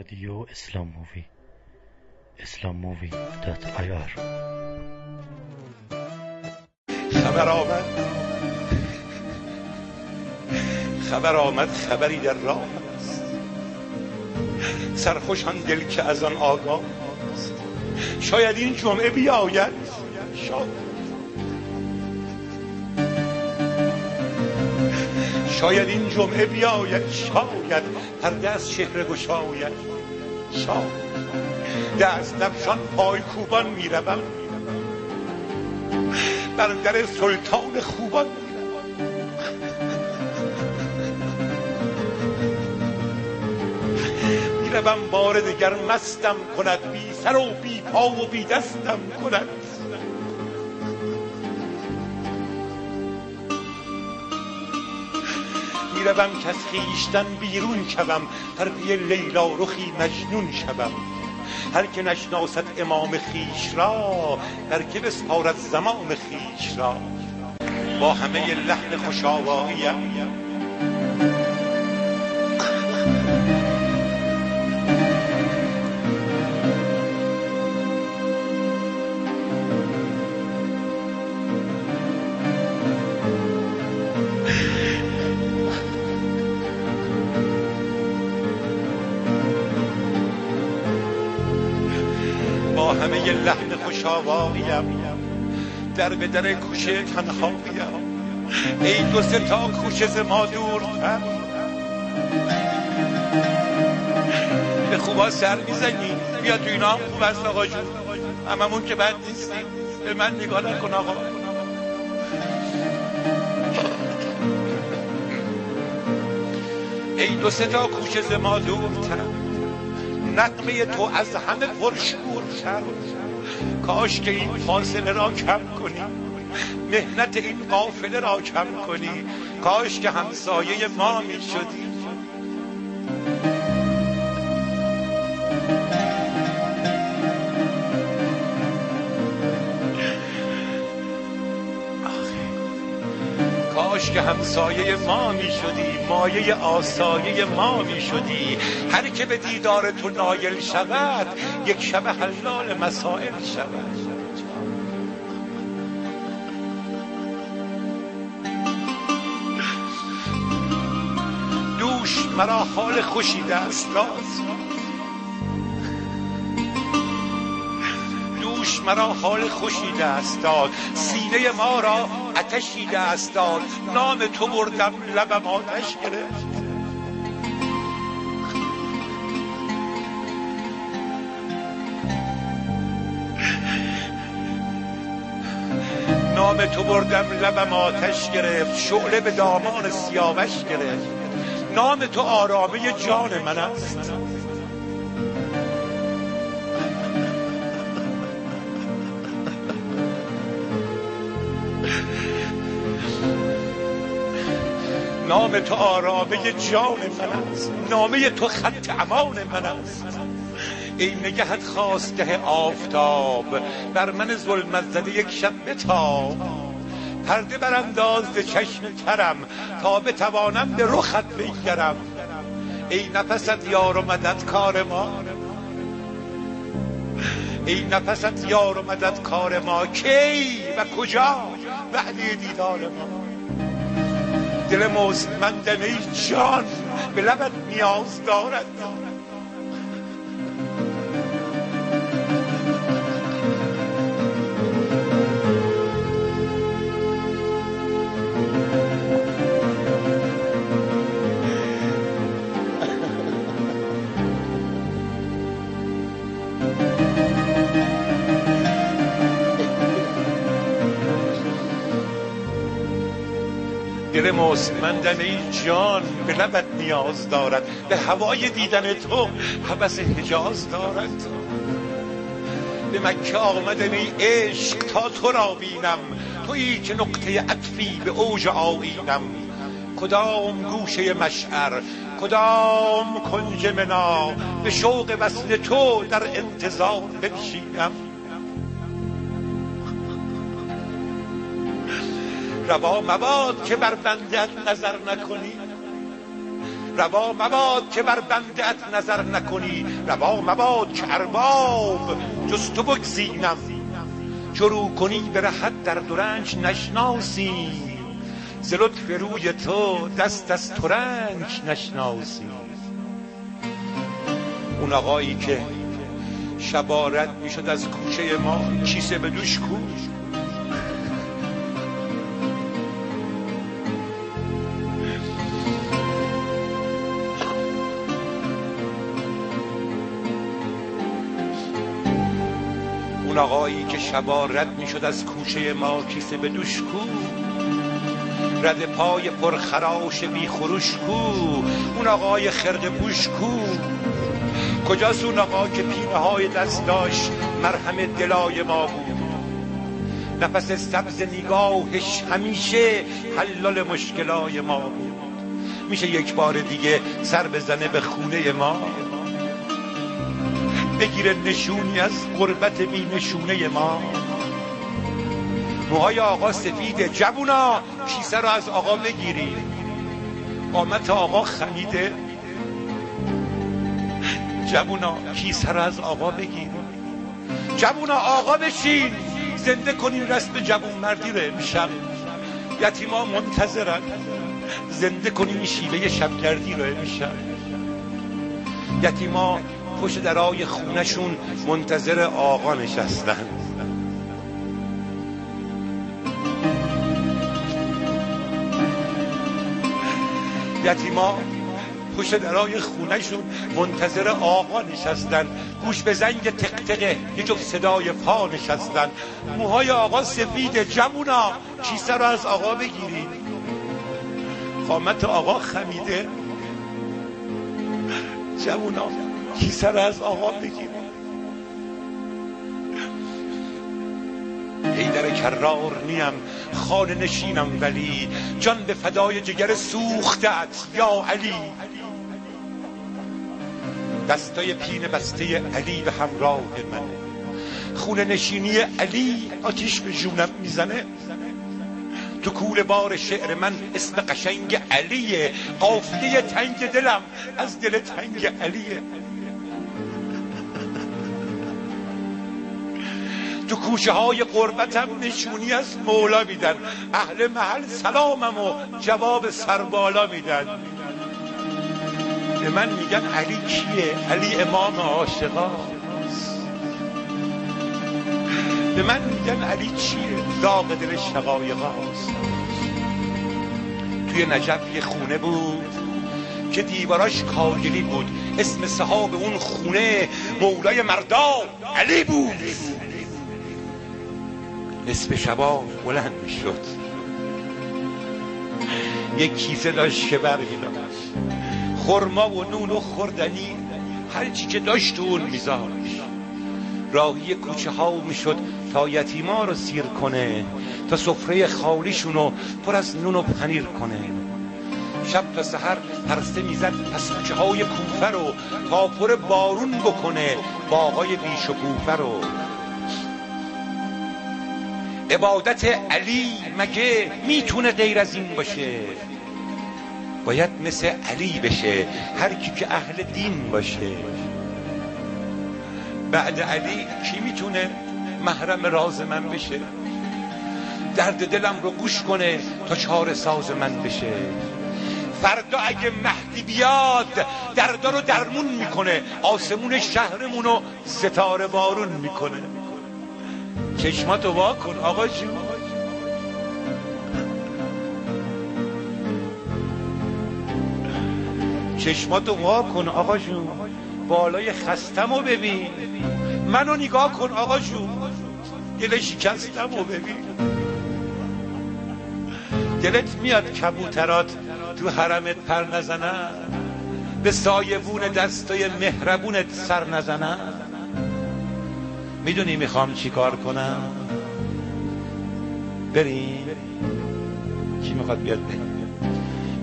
رادیو اسلام Movie. اسلام Movie dot IR. خبر آمد. خبر آمد خبری در راه است. سرخوش آن دل که از آن آگاه است. شاید این جمعه بیاید. شاید. شاید این جمعه بیاید. شاید. پرده از چهره گشاید. شاید دست نفشان پای کوبان می‌روم. بر در سلطان خوبان می‌روم. بار دگر مستم کند بی سر و بی پا و بی دستم کند. می‌روم که از خویشتن بیرون شوم. در پی لیلا رخی مجنون شوم. هر که نشناسد امام خیش را در که بسپارد زمان خیش را. با همه لحن خوشاواییم با خوشاواییم در به در کوچه تنهاییم ای دو سه تا کوچه ز ما دورتر به خوبا سر می‌زنی. بیا تو اینا. خوب است آقا جون. هممون که بد نیستیم. به من نگاه نکن آقا. ای دو سه تا کوچه ز ما دورتر نقمه تو از همه پرشورتر کاش که این فاصله را کم کنی. مهنت این قافله را کم کنی. کاش که همسایه ما می شدی کاش که همسایه ما می شدی مایه آسایه ما می شدی هر که به دیدار تو نایل شود یک شب حلال مسائل شود. دوش مرا حال خوشی دست داد دوش مرا حال خوشی دست داد. سینه ما را آتشی دست داد. نام تو بردم لبم آتش گرفت. نام تو بردم لبم آتش گرفت. شعله به دامان سیاوش گرفت. نام تو آرامه جان من است. نام تو آرامه جان من است. نامه تو خط امان من است. ای نگهت خواستگه آفتاب بر من ظلمت زده یک شب بتاب. پرده برانداز چشم ترم تا بتوانم به رخت بنگرم ای نفست یار و مدد کار ما. ای نفست یار و مدد کار ما. کی و کجا؟ وعده دیدار ما. دل مستمندم ای جان به لبت نیاز دارد. دل مستمندم ای جان به لبت نیاز دارد به هوای دیدن تو هوس حجاز دارد. به مکه آمدم ای عشق تا تو را بینم تویی که نقطه عطفی به اوج آیینم. کدام گوشه مشعر کدام کنج منا به شوق وصل تو در انتظار بنشینم. روا مباد که بر بندت نظر نکنی. روا مباد که بر بنده نظر نکنی. روا مباد که ارباب جز تو بگزینم. چرو کنی به رحت در درنج نشناسیم ز لطف روی تو دست از ترنج نشناسیم اون آقایی که شبارت می‌شد از کوچه ما کیسه به دوش کو آقایی که شبا رد می‌شد از کوچه ما کیسه به دوش کو. رد پای پرخراش بی خروش کو. اون آقای خرد پوش کو. کجاست اون آقا که پینه های دست داشت مرهم دلای ما بود؟ نفس سبز نگاهش همیشه حلال مشکلای ما بود. میشه یک بار دیگه سر بزنه به خونه ما؟ بگیره نشونی از غربت بی نشونه ما. موهای آقا سفیده جوونا کیسه رو از آقا بگیری. قامت آقا خمیده. جوونا کیسه رو از آقا بگیر. جوونا آقا بشین. زنده کنین رسم جوون مردی رو امشب. یتیما منتظرن. زنده کنین شیوه شبگردی رو امشب. یتیما پشت درای خونشون منتظر آقا نشستن. یتیما پشت درای خونهشون منتظر آقا نشستن. گوش به زنگ تقتقه یه جفت صدای پا نشستن. موهای آقا سفید جمونا کیسه رو از آقا بگیرید قامت آقا خمیده. جمونا. کیسه رو از آقا بگیرید در کرار نیم خانه نشینم ولی جان به فدای جگر سوختت یا علی. دستای پین بسته علی به همراه منه خونه نشینی علی آتیش به جونم می‌زنه. تو کول بار شعر من اسم قشنگ علیه. قافیه تنگ دلم از دل تنگ علیه. تو کوچه های قربتم نشونی از مولا میدن. اهل محل سلامم و جواب سربالا میدن. به من میگن علی کیه؟ علی امام عاشقا. به من میگن علی چیه؟ داغ دل شقایقاست توی نجف یه خونه بود که دیواراش کاگلی بود. اسم صحاب اون خونه مولای مردان علی بود. نصف شبا بلند می‌شد. یک کیسه داشت که داشت. خرما و نون و خوردنی هر چی که داشت اون میذاشت. راهی کوچه ها می‌شد تا یتیما رو سیر کنه تا سفره خالیشون رو پر از نون و پنیر کنه. شب تا سحر پرسته می‌زد پس کوچه های کوفه رو تا پر بارون بکنه باقای بیش و کوفه رو. عبادت علی مگه می‌تونه غیر از این باشه؟ باید مثل علی بشه هر کی که اهل دین باشه. بعد علی کی می‌تونه محرم راز من بشه؟ درد دلم رو گوش کنه تا چهار ساز من بشه. فردا اگه مهدی بیاد دردا رو درمون می‌کنه آسمون شهرمون رو ستاره بارون می‌کنه. چشماتو وا کن آقا جون. چشماتو وا کن آقا جون. بالای خستمو ببین. منو نگاه کن آقا جون. دل شکستمو ببین. دلت میاد کبوترات تو حرمت پر نزنن؟ به سایبون دستای مهربونت سر نزنن؟ می‌دونی می‌خوام چی کار کنم؟ بریم کی می‌خواد بیاد بریم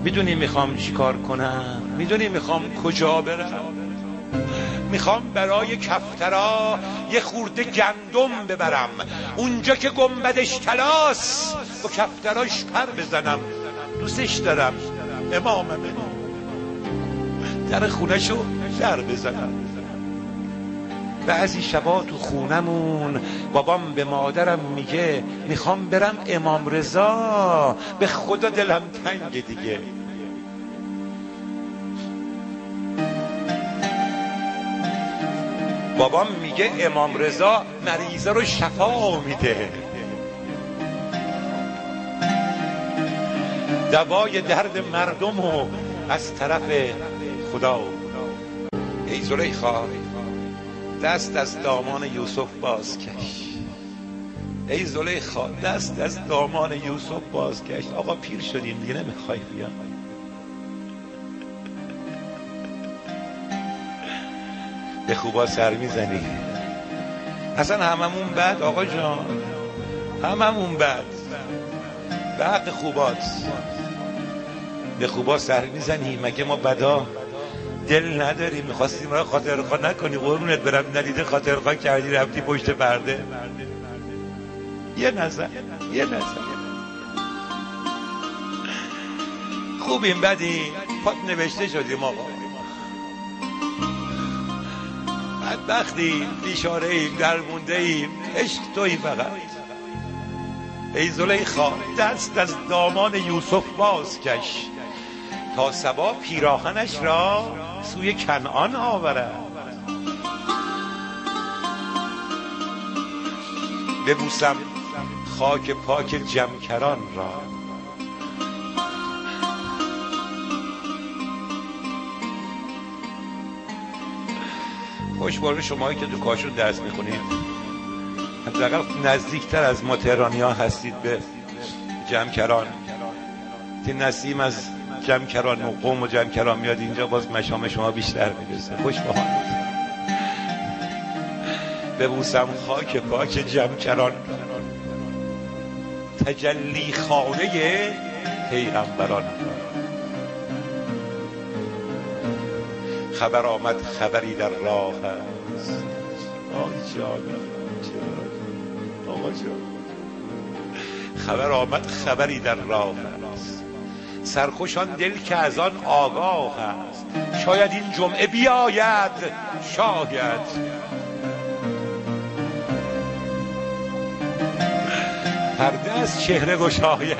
می‌دونی می‌خوام چی کار کنم؟ می‌دونی می‌خوام کجا برم؟ می‌خوام برای کفترا یه خورده گندم ببرم. اونجا که گنبدش تلاس با کفتراش پر بزنم. دوستش دارم. اماممه. در خونشو در بزنم. بعضی شبا تو خونمون. بابام به مادرم میگه می‌خوام برم امام رضا. به خدا دلم تنگ دیگه. بابام میگه امام رضا مریضه رو شفا میده. دوای درد مردم و از طرف خدا. ای زلیخا دست از دامان یوسف بازکش. ای زلیخا دست از دامان یوسف بازکش. آقا پیر شدیم دیگه نمی‌خوای بیا به خوبا سر می‌زنی. اصلا هممون بد آقا جان. هممون بد. بعد خوبات به خوبا سر می‌زنی مگه ما بدا؟ دل نداریم می‌خواستیم را خاطر خواه نکنی قرونت برم. ندیده خاطر خواه کردی رفتی پشت پرده. یه نظر یه نظر. خوبیم بدیم پات نوشته شدیم آقا. بدبختیم بیشاره ایم درمونده ایم عشق توی فقط. ای زلیخا دست از دامان یوسف باز کش. سبا پیراهنش را سوی کنعان آورد. ببوسم خاک پاک جمکران را. خوشبال شمایی که تو کاشون درس می‌خونید. حداقل نزدیکتر از ما تهرانی ها هستید به جمکران. تی نسیم از جمکران و قوم و جمکران میاد اینجا باز مشام شما بیشتر می‌رسه خوش ببوسم خاک پاک جمکران. تجلی خانه پیغمبران. خبر آمد خبری در راه است. جان. آقا جان. خبر آمد خبری در راه است. سرخوشان دل که از آن آگاه است. شاید این جمعه بیاید شاید. پرده از چهره گشاید.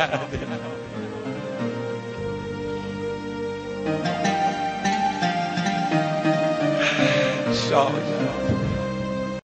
شاید.